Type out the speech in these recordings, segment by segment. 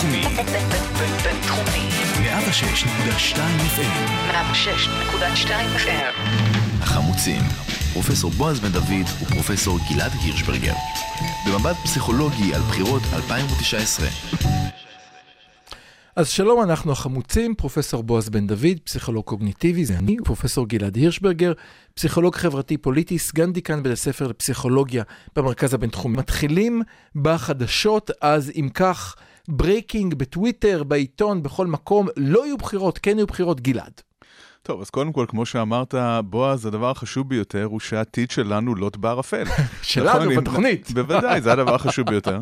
בינתחומי. בינתחומי. 106.2 FM. 106.2 FM. החמוצים, פרופסור בועז בן דוד ופרופסור גלעד הירשברגר. במבט פסיכולוגי על בחירות 2019. אז שלום, אנחנו החמוצים, פרופסור בועז בן דוד, פסיכולוג קוגניטיבי, זה אני, פרופסור גלעד הירשברגר, פסיכולוג חברתי-פוליטי, סגן דיקן בית הספר לפסיכולוגיה במרכז הבינתחומי. מתחילים בחדשות, אז אם כך, breaking בטוויטר, בעיתון, בכל מקום, לא יהיו בחירות, כן יהיו בחירות, גלעד. טוב, אז קודם כל, כמו שאמרת, בועז, הדבר החשוב ביותר הוא שהעתיד שלנו לוט בערפל. שלנו, נכון, בתוכנית. בוודאי, זה הדבר החשוב ביותר.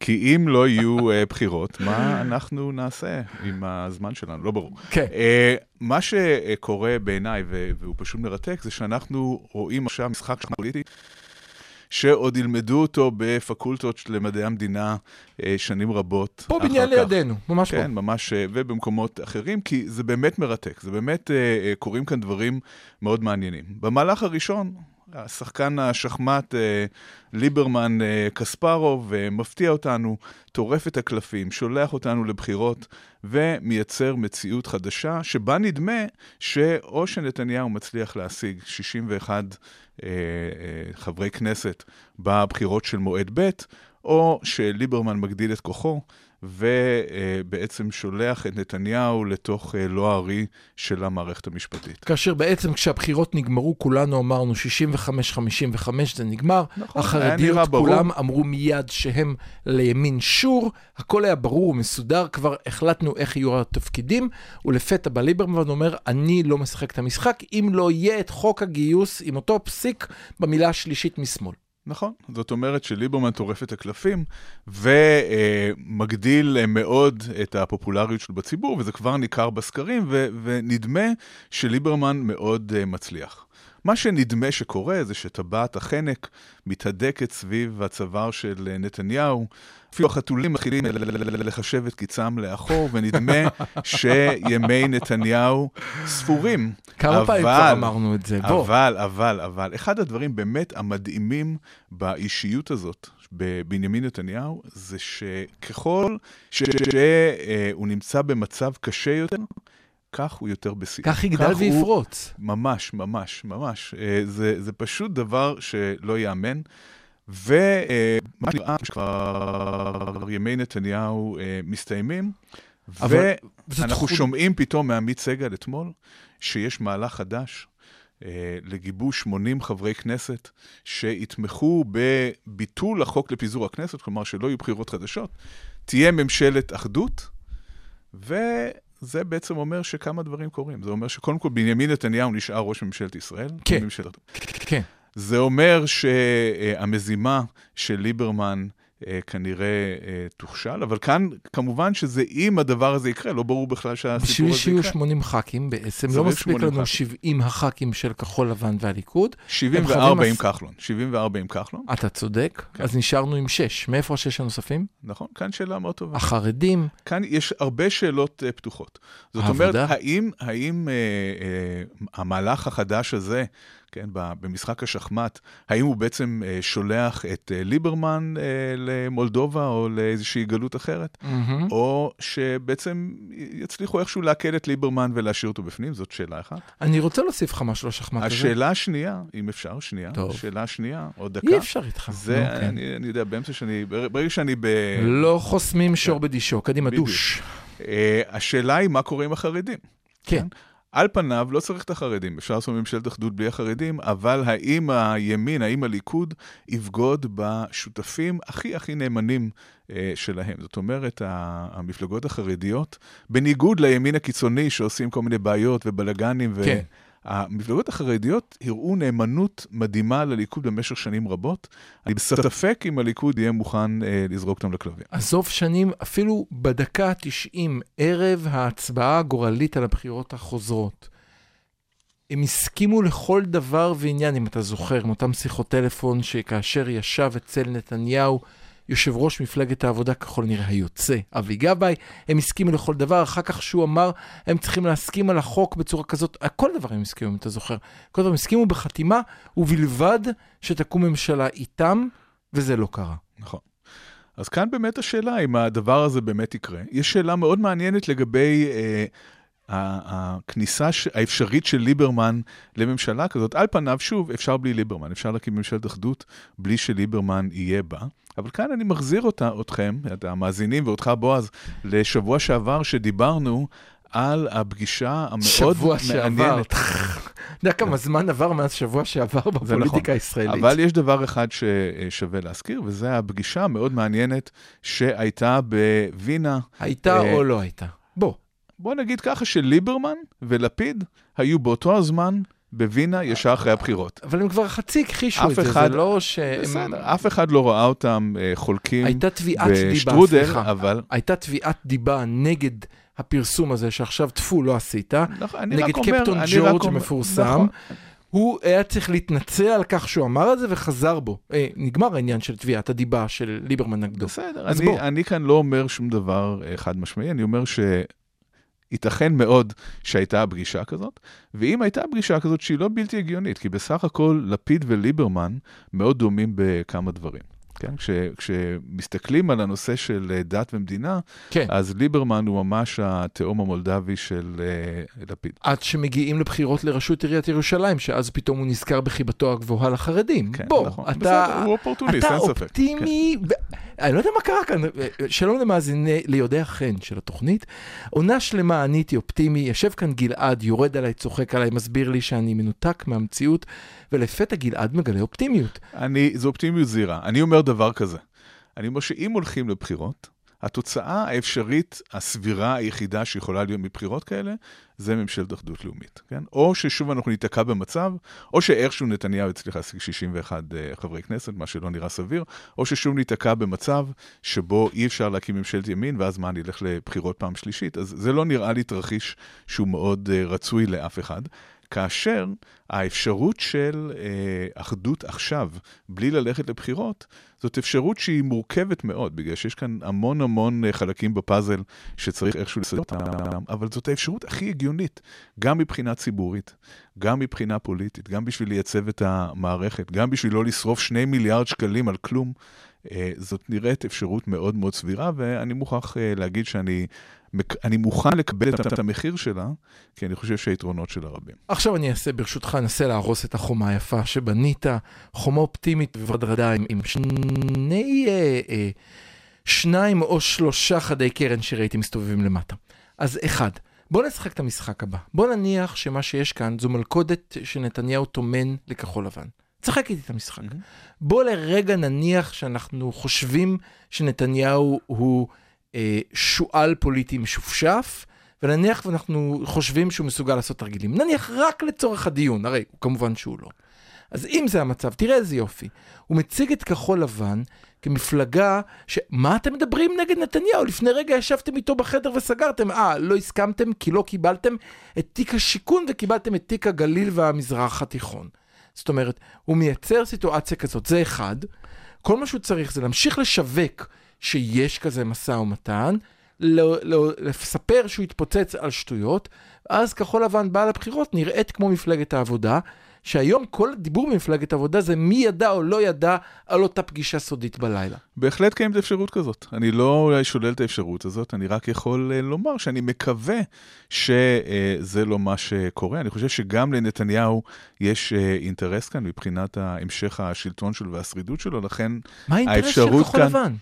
כי אם לא יהיו אה, בחירות, מה אנחנו נעשה עם הזמן שלנו? לא ברור. כן. אה, מה שקורה בעיניי, והוא פשוט מרתק, זה שאנחנו רואים עכשיו משחק פוליטי. שעוד ילמדו אותו בפקולטות למדעי המדינה אה, שנים רבות. פה בניין. לידינו, ממש פה. כן, ממש, אה, ובמקומות אחרים, כי זה באמת מרתק. זה באמת, אה, קורים כאן דברים מאוד מעניינים. במהלך הראשון, השחקן השחמט אה, ליברמן אה, קספרוב אה, מפתיע אותנו, טורף את הקלפים, שולח אותנו לבחירות ומייצר מציאות חדשה, שבה נדמה שאו שנתניהו מצליח להשיג 61 אה, אה, חברי כנסת בבחירות של מועד ב', או שליברמן מגדיל את כוחו, ובעצם שולח את נתניהו לתוך אה, לא הארי של המערכת המשפטית. כאשר בעצם כשהבחירות נגמרו, כולנו אמרנו 65-55 זה נגמר. נכון, היה נראה החרדיות ברור. כולם אמרו מיד שהם לימין שור, הכל היה ברור ומסודר, כבר החלטנו איך יהיו התפקידים, ולפתע בא ליברמן אומר, אני לא משחק את המשחק, אם לא יהיה את חוק הגיוס עם אותו פסיק במילה השלישית משמאל. נכון, זאת אומרת שליברמן טורף את הקלפים ומגדיל אה, מאוד את הפופולריות שלו בציבור, וזה כבר ניכר בסקרים, ונדמה שליברמן מאוד אה, מצליח. מה שנדמה שקורה זה שטבעת החנק מתהדקת סביב הצוואר של נתניהו. אפילו החתולים מתחילים לחשב את קיצם לאחור, ונדמה שימי נתניהו ספורים. כמה פעמים כבר אמרנו את זה? בוא. אבל, אבל, אבל, אחד הדברים באמת המדהימים באישיות הזאת, בבנימין נתניהו, זה שככל שהוא נמצא במצב קשה יותר, כך הוא יותר בשיא. כך יגדל הוא- ויפרוץ. ממש, ממש, ממש. אה, זה, זה פשוט דבר שלא ייאמן. ומה נראה שכבר ימי נתניהו אה, מסתיימים, ואנחנו שומעים פתאום מעמית סגל אתמול, שיש מהלך חדש אה, לגיבוש 80 חברי כנסת שיתמכו בביטול החוק לפיזור הכנסת, כלומר שלא יהיו בחירות חדשות, תהיה ממשלת אחדות, וזה בעצם אומר שכמה דברים קורים. זה אומר שקודם כל בנימין נתניהו נשאר ראש ממשלת ישראל. כן. ממשלת... כן. זה אומר שהמזימה של ליברמן כנראה אה, תוכשל, אבל כאן כמובן שזה אם הדבר הזה יקרה, לא ברור בכלל שהסיפור בשביל הזה שיהיו יקרה. 80 ח"כים, בעצם לא צריך מספיק 80 לנו ח"כים. 70 הח"כים של כחול לבן והליכוד. הם 74 חייבים עם מס- כחלון, 74 עם כחלון, אתה צודק, אז נשארנו עם 6. מאיפה השש הנוספים? נכון? כאן שאלה מאוד טובה. החרדים, כאן יש הרבה שאלות uh, פתוחות. זאת העבודה? אומרת, האם, האם uh, uh, המהלך החדש הזה, כן, במשחק השחמט, האם הוא בעצם uh, שולח את uh, ליברמן uh, למולדובה או לאיזושהי גלות אחרת? מהמם. או שבעצם יצליחו איכשהו לעכל את ליברמן ולהשאיר אותו בפנים? זאת שאלה אחת. אני רוצה להוסיף לך משהו לשחמט הזה. השאלה השנייה, אם אפשר, שנייה, טוב. השאלה השנייה, עוד דקה. אי אפשר איתך. זה, נו, כן. אני, אני יודע, באמצע שאני, ברגע שאני ב... לא חוסמים שור כן. בדישו, קדימה. דוש. אה, השאלה היא מה קורה עם החרדים. כן. על פניו לא צריך את החרדים, אפשר לעשות ממשלת אחדות בלי החרדים, אבל האם הימין, האם הליכוד יבגוד בשותפים הכי הכי נאמנים אה, שלהם? זאת אומרת, המפלגות החרדיות, בניגוד לימין הקיצוני שעושים כל מיני בעיות ובלגנים, ו... כן. המפלגות החרדיות הראו נאמנות מדהימה לליכוד במשך שנים רבות. אני בספק אם הליכוד יהיה מוכן אה, לזרוק אותם לכלבים. עזוב שנים, אפילו בדקה ה-90, ערב ההצבעה הגורלית על הבחירות החוזרות, הם הסכימו לכל דבר ועניין, אם אתה זוכר, עם אותם שיחות טלפון, שכאשר ישב אצל נתניהו, יושב ראש מפלגת העבודה ככל נראה היוצא, אבי גבאי, הם הסכימו לכל דבר, אחר כך שהוא אמר, הם צריכים להסכים על החוק בצורה כזאת, כל דבר הם הסכימו, אם אתה זוכר. כל דבר הם הסכימו בחתימה, ובלבד שתקום ממשלה איתם, וזה לא קרה. נכון. אז כאן באמת השאלה אם הדבר הזה באמת יקרה. יש שאלה מאוד מעניינת לגבי אה, הכניסה האפשרית של ליברמן לממשלה כזאת. על פניו, שוב, אפשר בלי ליברמן, אפשר להקים ממשלת אחדות בלי שליברמן יהיה בה. אבל כאן אני מחזיר אותה, אתכם, את המאזינים ואותך, בועז, לשבוע שעבר שדיברנו על הפגישה המאוד שבוע שעבר. מעניינת. אתה יודע כמה זמן עבר מאז שבוע שעבר זה נכון. בפוליטיקה הישראלית. אבל יש דבר אחד ששווה להזכיר, וזה הפגישה המאוד מעניינת שהייתה בווינה. הייתה אה, או לא הייתה? בוא. נגיד ככה שליברמן ולפיד היו באותו הזמן בווינה ישר אחרי הבחירות. אבל הם כבר חצי הכחישו את זה, זה לא שהם... בסדר, אף אחד לא ראה אותם אה, חולקים הייתה תביעת דיבה, בשטרודל, סליחה. אבל... הייתה תביעת דיבה נגד הפרסום הזה שעכשיו טפו לא עשית. נכון, נגד אומר- קפטון ג'ורג' המפורסם. נכון. הוא היה צריך להתנצל על כך שהוא אמר את זה וחזר בו. אה, נגמר העניין של תביעת הדיבה של ליברמן נגדו. בסדר, אני, בוא. אני כאן לא אומר שום דבר אה, חד משמעי, אני אומר שייתכן מאוד שהייתה פגישה כזאת, ואם הייתה פגישה כזאת שהיא לא בלתי הגיונית, כי בסך הכל לפיד וליברמן מאוד דומים בכמה דברים. כן? כש, כשמסתכלים על הנושא של אה, דת ומדינה, כן. אז ליברמן הוא ממש התאום המולדבי של אה, לפיד. עד שמגיעים לבחירות לראשות עיריית ירושלים, שאז פתאום הוא נזכר בחיבתו הגבוהה לחרדים. כן, בוא, נכון. אתה... בסדר, הוא אופורטוניסט, אתה אין ספק. כן. אופטימי, ו... אני לא יודע מה קרה כאן, שלום למאזיני, ליודעי החן של התוכנית. עונה שלמה אני הייתי אופטימי, יושב כאן גלעד, יורד עליי, צוחק עליי, מסביר לי שאני מנותק מהמציאות, ולפתע גלעד מגלה אופטימיות. אני, זו אופטימיות זהירה. אני אומר דבר כזה. אני אומר שאם הולכים לבחירות, התוצאה האפשרית, הסבירה היחידה שיכולה להיות מבחירות כאלה, זה ממשלת אחדות לאומית, כן? או ששוב אנחנו ניתקע במצב, או שאיכשהו נתניהו יצליח להשיג 61 uh, חברי כנסת, מה שלא נראה סביר, או ששוב ניתקע במצב שבו אי אפשר להקים ממשלת ימין, ואז מה, נלך לבחירות פעם שלישית? אז זה לא נראה לי תרחיש שהוא מאוד uh, רצוי לאף אחד. כאשר האפשרות של אה, אחדות עכשיו, בלי ללכת לבחירות, זאת אפשרות שהיא מורכבת מאוד, בגלל שיש כאן המון המון אה, חלקים בפאזל שצריך איכשהו לסדר אותם, אבל זאת האפשרות הכי הגיונית, גם מבחינה ציבורית, גם מבחינה פוליטית, גם בשביל לייצב את המערכת, גם בשביל לא לשרוף שני מיליארד שקלים על כלום. אה, זאת נראית אפשרות מאוד מאוד סבירה, ואני מוכרח אה, להגיד שאני אני מוכן לקבל את המחיר שלה, כי אני חושב שהיתרונות שלה רבים. עכשיו אני אעשה, ברשותך, אנסה להרוס את החומה היפה שבנית, חומה אופטימית וורדרדה עם, עם שני, אה, אה, שניים או שלושה חדי קרן שראיתי מסתובבים למטה. אז אחד, בוא נשחק את המשחק הבא. בוא נניח שמה שיש כאן זו מלכודת שנתניהו טומן לכחול לבן. תשחק איתי את המשחק. בוא לרגע נניח שאנחנו חושבים שנתניהו הוא אה, שועל פוליטי משופשף, ונניח ואנחנו חושבים שהוא מסוגל לעשות תרגילים. נניח רק לצורך הדיון, הרי כמובן שהוא לא. אז אם זה המצב, תראה איזה יופי. הוא מציג את כחול לבן כמפלגה ש... מה אתם מדברים נגד נתניהו? לפני רגע ישבתם איתו בחדר וסגרתם. אה, לא הסכמתם כי לא קיבלתם את תיק השיכון וקיבלתם את תיק הגליל והמזרח התיכון. זאת אומרת, הוא מייצר סיטואציה כזאת, זה אחד. כל מה שהוא צריך זה להמשיך לשווק שיש כזה משא ומתן, לא, לא, לספר שהוא התפוצץ על שטויות, אז כחול לבן באה לבחירות נראית כמו מפלגת העבודה, שהיום כל הדיבור במפלגת העבודה זה מי ידע או לא ידע על אותה פגישה סודית בלילה. בהחלט קיימת אפשרות כזאת. אני לא שולל את האפשרות הזאת, אני רק יכול אה, לומר שאני מקווה שזה לא מה שקורה. אני חושב שגם לנתניהו יש אה, אינטרס כאן מבחינת המשך השלטון שלו והשרידות שלו, לכן מה האינטרס של האפשרות כחול כאן- לבן?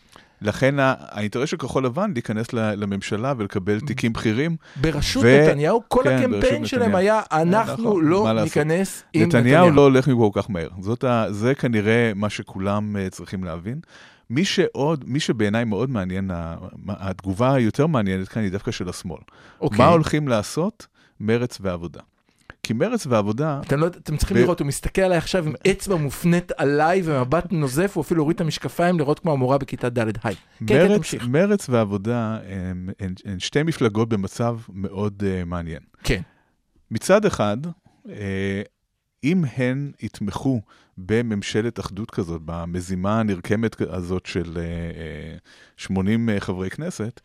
לכן האינטרס של כחול לבן להיכנס לממשלה ולקבל תיקים בכירים. בראשות ו- נתניהו, כל כן, הקמפיין שלהם נתניהו. היה, אנחנו נכון, לא. ניכנס עם נתניהו לא הולך מפה כל כך מהר. זאת ה... זה כנראה מה שכולם uh, צריכים להבין. מי שעוד, מי שבעיניי מאוד מעניין, התגובה היותר מעניינת כאן היא דווקא של השמאל. אוקיי. מה הולכים לעשות? מרץ ועבודה. כי מרץ ועבודה, אתם, לא, אתם צריכים ב- לראות, הוא מסתכל עליי עכשיו עם אצבע מופנית עליי ומבט נוזף, הוא אפילו הוריד את המשקפיים לראות כמו המורה בכיתה ד'. היי. כן, כן, מרץ, תמשיך. מרץ ועבודה הם, הן, הן שתי מפלגות במצב מאוד uh, מעניין. כן. מצד אחד, אה, אם הן יתמכו בממשלת אחדות כזאת, במזימה הנרקמת הזאת של אה, 80 אה, חברי כנסת,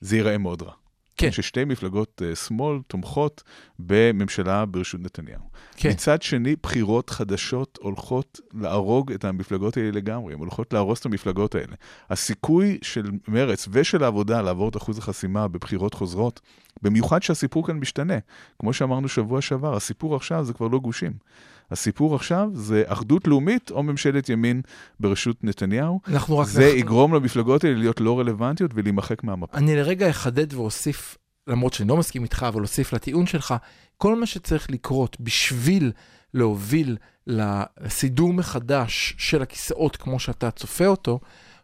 זה ייראה מאוד רע. כן. ששתי מפלגות אה, שמאל תומכות בממשלה בראשות נתניהו. כן. מצד שני, בחירות חדשות הולכות להרוג את המפלגות האלה לגמרי, הן הולכות להרוס את המפלגות האלה. הסיכוי של מרץ ושל העבודה לעבור את אחוז החסימה בבחירות חוזרות, במיוחד שהסיפור כאן משתנה. כמו שאמרנו שבוע שעבר, הסיפור עכשיו זה כבר לא גושים. הסיפור עכשיו זה אחדות לאומית או ממשלת ימין בראשות נתניהו. אנחנו רק... זה יגרום למפלגות האלה להיות לא רלוונטיות ולהימחק מהמפה. אני לרגע אחדד ואוסיף, למרות שאני לא מסכים איתך, אבל אוסיף לטיעון שלך, כל מה שצריך לקרות בשביל להוביל לסידור מחדש של הכיסאות כמו שאתה צופה אותו,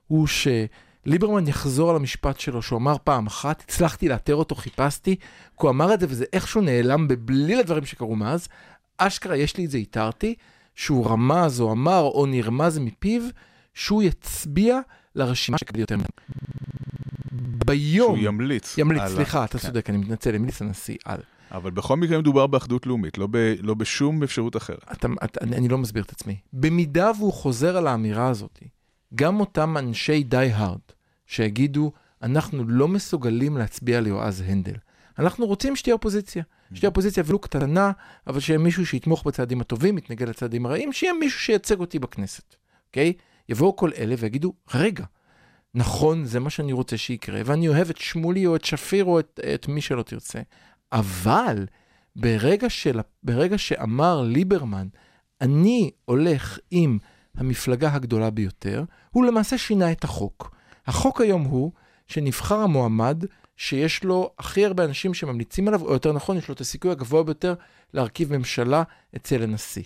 הוא שליברמן יחזור על המשפט שלו שהוא אמר פעם אחת, הצלחתי לאתר אותו, חיפשתי, כי הוא אמר את זה וזה איכשהו נעלם בבליל הדברים שקרו מאז. אשכרה, יש לי את זה, איתרתי, שהוא רמז או אמר או נרמז מפיו, שהוא יצביע לרשימה שקיבל יותר ממנו. ביום, שהוא ימליץ. ימליץ, על סליחה, אתה כן. צודק, אני מתנצל, ימליץ לנשיא על. אבל בכל מקרה מדובר באחדות לאומית, לא, ב, לא בשום אפשרות אחרת. אתה, אתה, אני, אני לא מסביר את עצמי. במידה והוא חוזר על האמירה הזאת, גם אותם אנשי די הארד, שיגידו, אנחנו לא מסוגלים להצביע ליועז הנדל. אנחנו רוצים שתהיה אופוזיציה. שתהיה אופוזיציה ולו קטנה, אבל שיהיה מישהו שיתמוך בצעדים הטובים, יתנגד לצעדים הרעים, שיהיה מישהו שייצג אותי בכנסת, אוקיי? יבואו כל אלה ויגידו, רגע, נכון, זה מה שאני רוצה שיקרה, ואני אוהב את שמולי או את שפיר או את, את מי שלא תרצה. אבל ברגע, של, ברגע שאמר ליברמן, אני הולך עם המפלגה הגדולה ביותר, הוא למעשה שינה את החוק. החוק היום הוא שנבחר המועמד שיש לו הכי הרבה אנשים שממליצים עליו, או יותר נכון, יש לו את הסיכוי הגבוה ביותר להרכיב ממשלה אצל הנשיא.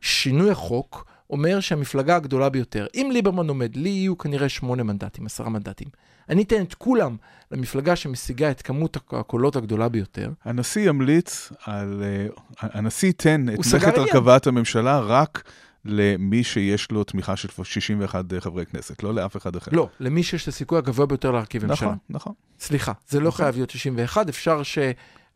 שינוי החוק אומר שהמפלגה הגדולה ביותר, אם ליברמן עומד, לי יהיו כנראה שמונה מנדטים, עשרה מנדטים. אני אתן את כולם למפלגה שמשיגה את כמות הקולות הגדולה ביותר. הנשיא ימליץ על... אה, הנשיא ייתן את מלאכת. הרכבת הממשלה רק למי שיש לו תמיכה של 61 חברי כנסת, לא לאף אחד אחר. לא, למי שיש את הסיכוי הגבוה ביותר להרכיב ממשלה. נכון, נכון. סליחה, זה לא נכון. חייב להיות 61, אפשר ש...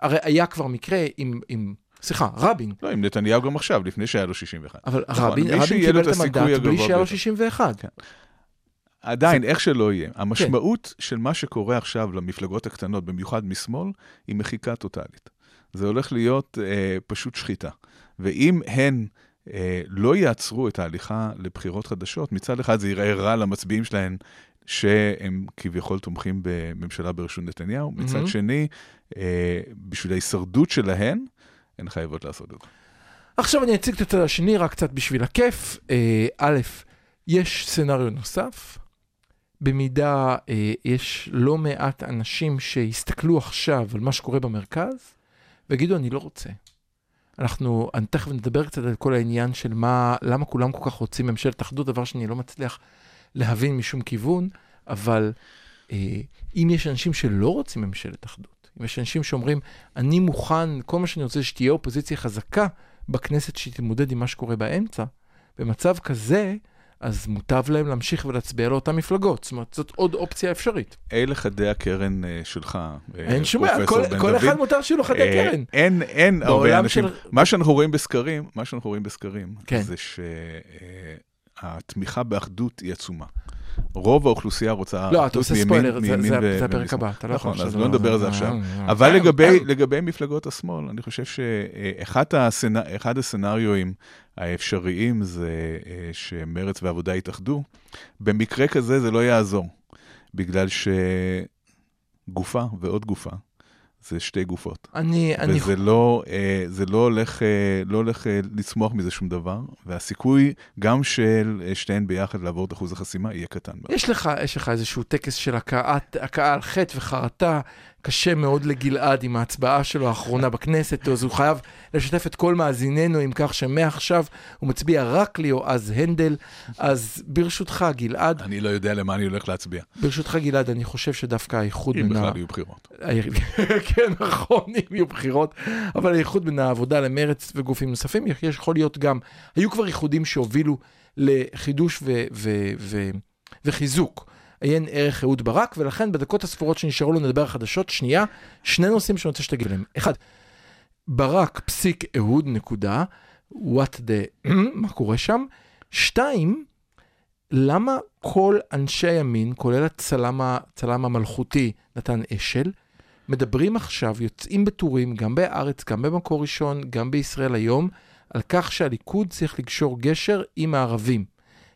הרי היה כבר מקרה עם, עם... סליחה, רבין. לא, עם נתניהו גם עכשיו, לפני שהיה לו 61. אבל נכון, רבין, רבין קיבל את המנדט בלי שהיה לו ביותר. 61. כן. עדיין, איך שלא יהיה, המשמעות של מה שקורה עכשיו למפלגות הקטנות, במיוחד משמאל, היא מחיקה טוטאלית. זה הולך להיות אה, פשוט שחיטה. ואם הן אה, לא יעצרו את ההליכה לבחירות חדשות, מצד אחד זה ייראה רע למצביעים שלהן, שהם כביכול תומכים בממשלה בראשות נתניהו, מצד מהמם. שני, אה, בשביל ההישרדות שלהן, הן חייבות לעשות את זה. עכשיו אני אציג את הצד השני, רק קצת בשביל הכיף. אה, א', יש סצנריו נוסף. במידה אה, יש לא מעט אנשים שיסתכלו עכשיו על מה שקורה במרכז, ויגידו, אני לא רוצה. אנחנו, אני תכף נדבר קצת על כל העניין של מה, למה כולם כל כך רוצים ממשלת אחדות, דבר שאני לא מצליח להבין משום כיוון, אבל אה, אם יש אנשים שלא רוצים ממשלת אחדות, אם יש אנשים שאומרים, אני מוכן, כל מה שאני רוצה זה שתהיה אופוזיציה חזקה בכנסת שתתמודד עם מה שקורה באמצע, במצב כזה, אז מוטב להם להמשיך ולהצביע לאותן מפלגות. זאת אומרת, זאת עוד אופציה אפשרית. אלה חדי הקרן אה, שלך, אה, אין שום בעיה, כל. אחד מותר שיהיו לו חדי אה, קרן. אין, אין הרבה אנשים. של- מה שאנחנו רואים בסקרים, מה שאנחנו רואים בסקרים, כן. זה שהתמיכה באחדות היא עצומה. רוב האוכלוסייה רוצה לא, אתה עושה ספוילר, זה- הפרק. הבא, אתה לא יכול נכון. אז לא נדבר על זה אה, עכשיו. אה, אבל אה, לגבי, מפלגות השמאל, אני חושב שאחד הסצנריואים האפשריים זה אה, שמרץ ועבודה יתאחדו. במקרה כזה זה לא יעזור, בגלל שגופה ועוד גופה זה שתי גופות. אני, אני, וזה לא, אה, זה לא הולך, אה, לא הולך אה, לצמוח מזה שום דבר, והסיכוי גם של אה, שתיהן ביחד לעבור את אחוז החסימה יהיה קטן. יש לך, יש לך איזשהו טקס של הכאת, הכאה על חטא וחרטה, קשה מאוד לגלעד עם ההצבעה שלו האחרונה בכנסת, אז הוא חייב לשתף את כל מאזיננו עם כך שמעכשיו הוא מצביע רק ליועז הנדל. אז ברשותך, גלעד, אני לא יודע למה אני הולך להצביע, ברשותך, גלעד, אני חושב שדווקא האיחוד אם בין ה... בכלל יהיו בחירות. כן, נכון, אם יהיו בחירות, אבל האיחוד בין העבודה למרץ וגופים נוספים, יש יכול להיות גם, היו כבר איחודים שהובילו לחידוש ו- ו- ו- וחיזוק עיין ערך אהוד ברק, ולכן בדקות הספורות שנשארו לו נדבר חדשות. שנייה, שני נושאים שאני רוצה שתגיב עליהם. אחד, ברק פסיק אהוד נקודה, what the, מה קורה שם? שתיים, למה כל אנשי הימין, כולל הצלם המלכותי נתן אשל, מדברים עכשיו, יוצאים בטורים, גם בארץ, גם במקור ראשון, גם בישראל היום, על כך שהליכוד צריך לקשור גשר עם הערבים.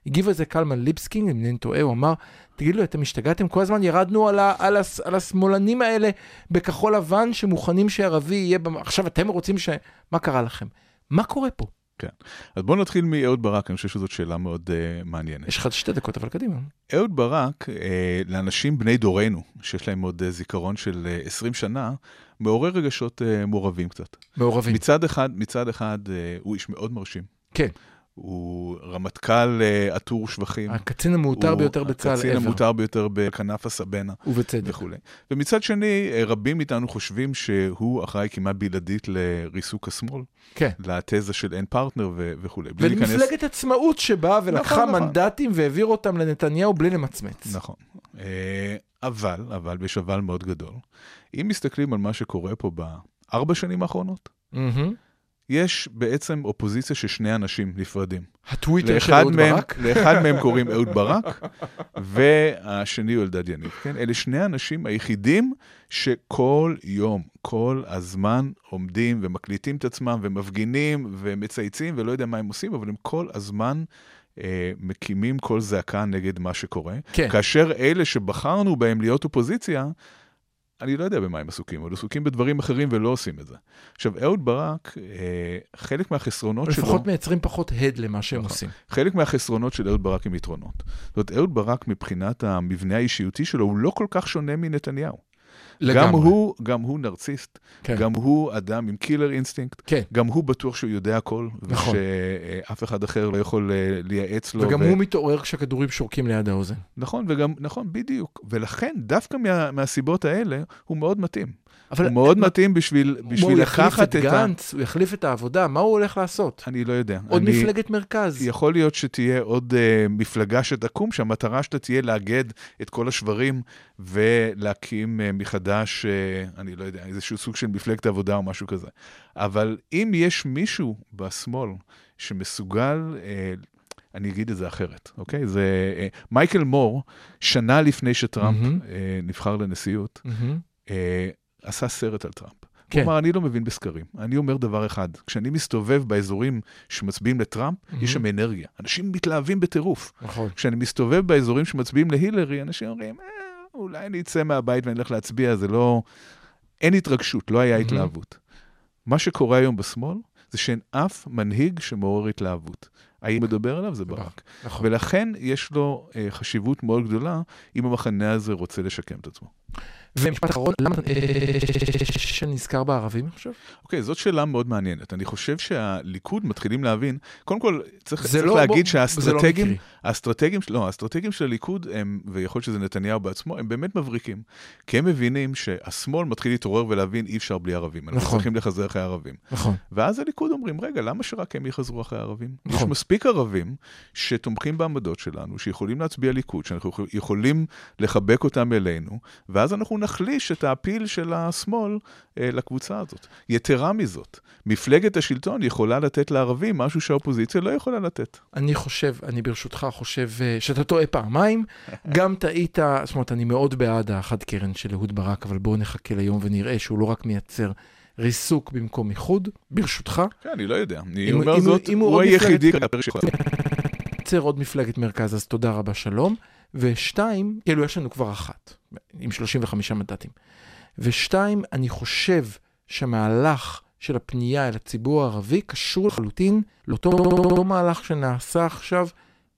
הגיב על זה קלמן ליבסקינג, אם אינני טועה, הוא אמר, תגידו, אתם השתגעתם? כל הזמן ירדנו על, ה, על, הס, על השמאלנים האלה בכחול לבן שמוכנים שערבי יהיה... במ... עכשיו אתם רוצים ש... מה קרה לכם? מה קורה פה? כן. אז בואו נתחיל מאהוד ברק, אני חושב שזאת שאלה מאוד uh, מעניינת. יש לך שתי דקות, אבל קדימה. אהוד ברק, uh, לאנשים בני דורנו, שיש להם עוד uh, זיכרון של uh, 20 שנה, מעורר רגשות uh, מעורבים קצת. מעורבים. מצד אחד, מצד אחד uh, הוא איש מאוד מרשים. כן. הוא רמטכ"ל uh, עטור שבחים. הקצין המעוטר ביותר בצה"ל הקצין ever. המעוטר ביותר בכנף הסבנה. ובצדק. וכולי. ומצד שני, אה, רבים מאיתנו חושבים שהוא אחראי כמעט בלעדית לריסוק השמאל, כן. לתזה של אין פרטנר ו- וכולי. בלי להיכנס- ולמפלגת עצמאות שבאה ולקחה נכון, נכון. מנדטים והעביר אותם לנתניהו בלי למצמץ. נכון. אה, אבל, אבל, ויש אבל מאוד גדול, אם מסתכלים על מה שקורה פה בארבע שנים האחרונות, מהמם. יש בעצם אופוזיציה של שני אנשים נפרדים. הטוויטר של אהוד מהם, ברק. לאחד מהם קוראים אהוד ברק, והשני הוא אלדד יניב. כן? אלה שני האנשים היחידים שכל יום, כל הזמן עומדים ומקליטים את עצמם ומפגינים ומצייצים ולא יודע מה הם עושים, אבל הם כל הזמן אה, מקימים קול זעקה נגד מה שקורה. כן. כאשר אלה שבחרנו בהם להיות אופוזיציה, אני לא יודע במה הם עסוקים, אבל עסוקים בדברים אחרים ולא עושים את זה. עכשיו, אהוד ברק, אה, חלק מהחסרונות שלו... לפחות מייצרים פחות הד למה שהם נכון. עושים. חלק מהחסרונות של אהוד ברק הם יתרונות. זאת אומרת, אהוד ברק מבחינת המבנה האישיותי שלו, הוא לא כל כך שונה מנתניהו. גם לגמרי. הוא, גם הוא נרציסט, כן. גם הוא אדם עם killer instinct, כן. גם הוא בטוח שהוא יודע הכל, נכון. ושאף אחד אחר לא יכול אה, לייעץ לו. וגם ו- הוא מתעורר כשהכדורים שורקים ליד האוזן. נכון, וגם, נכון, בדיוק. ולכן, דווקא מה, מהסיבות האלה, הוא מאוד מתאים. אבל הוא מאוד מה- מתאים בשביל, בשביל הוא יחליף לקחת את את ה... גנץ, הוא יחליף את העבודה, מה הוא הולך לעשות? אני לא יודע. עוד אני... מפלגת מרכז. יכול להיות שתהיה עוד uh, מפלגה שתקום, שהמטרה שלה תהיה לאגד את כל השברים ולהקים uh, מחדש, uh, אני לא יודע, איזשהו סוג של מפלגת עבודה או משהו כזה. אבל אם יש מישהו בשמאל שמסוגל... Uh, אני אגיד את זה אחרת, אוקיי? זה מייקל מור, שנה לפני שטראמפ מהמם. אה, נבחר לנשיאות, מהמם. אה, עשה סרט על טראמפ. כן. הוא אמר, אני לא מבין בסקרים. אני אומר דבר אחד, כשאני מסתובב באזורים שמצביעים לטראמפ, יש שם אנרגיה. אנשים מתלהבים בטירוף. נכון. כשאני מסתובב באזורים שמצביעים להילרי, אנשים אומרים, אה, אולי אני אצא מהבית ואני אלך להצביע, זה לא... אין התרגשות, לא היה. התלהבות. מה שקורה היום בשמאל, זה שאין אף מנהיג שמעורר התלהבות. האם מדבר עליו? זה ברק. נכון. ולכן יש לו אה, חשיבות מאוד גדולה אם המחנה הזה רוצה לשקם את עצמו. ומשפט אחרון, למה אתה שנזכר בערבים עכשיו? אוקיי, זאת שאלה מאוד מעניינת. אני חושב שהליכוד מתחילים להבין, קודם כל, צריך, צריך לא- להגיד בוא- זה לא שהאסטרטגים, מקרי. האסטרטגים, לא, האסטרטגים של הליכוד, הם, ויכול להיות שזה נתניהו בעצמו, הם באמת מבריקים. כי הם מבינים שהשמאל מתחיל להתעורר ולהבין, אי אפשר בלי ערבים. אנחנו נכון. צריכים לחזר אחרי ערבים. נכון. ואז הליכוד אומרים, רגע, למה שרק הם יחזרו אחרי הערבים? נכון. מספיק ערבים שתומכים בעמדות שלנו, שיכולים להצביע ליכוד, שאנחנו יכול- יכולים לחבק אותם אלינו, ואז אנחנו נחליש את הפיל של השמאל אה, לקבוצה הזאת. יתרה מזאת, מפלגת השלטון יכולה לתת לערבים משהו שהאופוזיציה לא יכולה לתת. אני חושב, אני ברשותך חושב אה, שאתה טועה פעמיים. גם טעית, זאת אומרת, אני מאוד בעד האחד קרן של אהוד ברק, אבל בואו נחכה ליום ונראה שהוא לא רק מייצר ריסוק במקום איחוד, ברשותך. כן, אני לא יודע. אני אומר זאת, הוא היחידי כלפי. ייצר עוד מפלגת מרכז, אז תודה רבה, שלום. ושתיים, כאילו יש לנו כבר אחת, עם 35 מנדטים. ושתיים, אני חושב שהמהלך של הפנייה אל הציבור הערבי קשור לחלוטין לאותו מהלך שנעשה עכשיו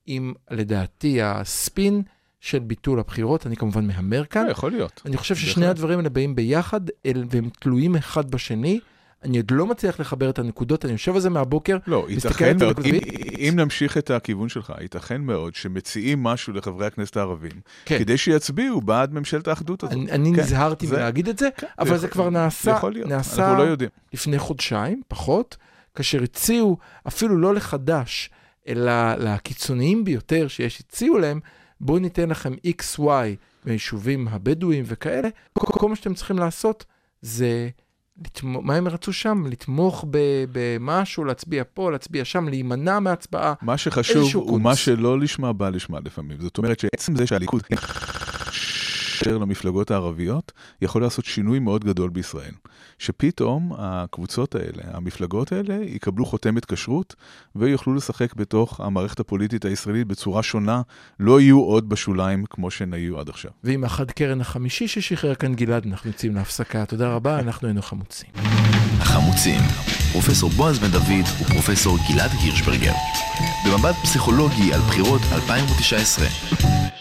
עם, לדעתי, הספין של ביטול הבחירות. אני כמובן מהמר כאן. אה, יכול להיות. אני חושב ששני בהחלט. הדברים האלה באים ביחד, אל, והם תלויים אחד בשני. אני עוד לא מצליח לחבר את הנקודות, אני יושב על זה מהבוקר. לא, ייתכן זה מאוד, אם. אם נמשיך את הכיוון שלך, ייתכן מאוד שמציעים משהו לחברי הכנסת הערבים, כן. כדי שיצביעו בעד ממשלת האחדות הזאת. אני, אני כן, נזהרתי זה- מלהגיד את זה, כן, אבל זה יכול- כבר נעשה, יכול להיות, נעשה לא יודעים. לפני חודשיים, פחות, כאשר הציעו, אפילו לא לחדש, אלא לקיצוניים ביותר שיש, הציעו להם, בואו ניתן לכם XY ביישובים הבדואיים וכאלה, כל, כל מה שאתם צריכים לעשות זה, לתמוך, מה הם רצו שם? לתמוך ב- במשהו, להצביע פה, להצביע שם, להימנע מהצבעה. מה שחשוב הוא. מה שלא לשמה בא לשמה לפעמים. זאת אומרת שעצם זה שהליכוד... להתקשר למפלגות הערביות, יכול לעשות שינוי מאוד גדול בישראל. שפתאום הקבוצות האלה, המפלגות האלה, יקבלו חותמת כשרות ויוכלו לשחק בתוך המערכת הפוליטית הישראלית בצורה שונה, לא יהיו עוד בשוליים כמו שהן היו עד עכשיו. ועם החד קרן החמישי ששחרר כאן גלעד, אנחנו יוצאים להפסקה. תודה רבה, אנחנו היינו חמוצים. החמוצים, פרופסור בועז בן דוד ופרופסור גלעד הירשברגר. במבט פסיכולוגי על בחירות 2019.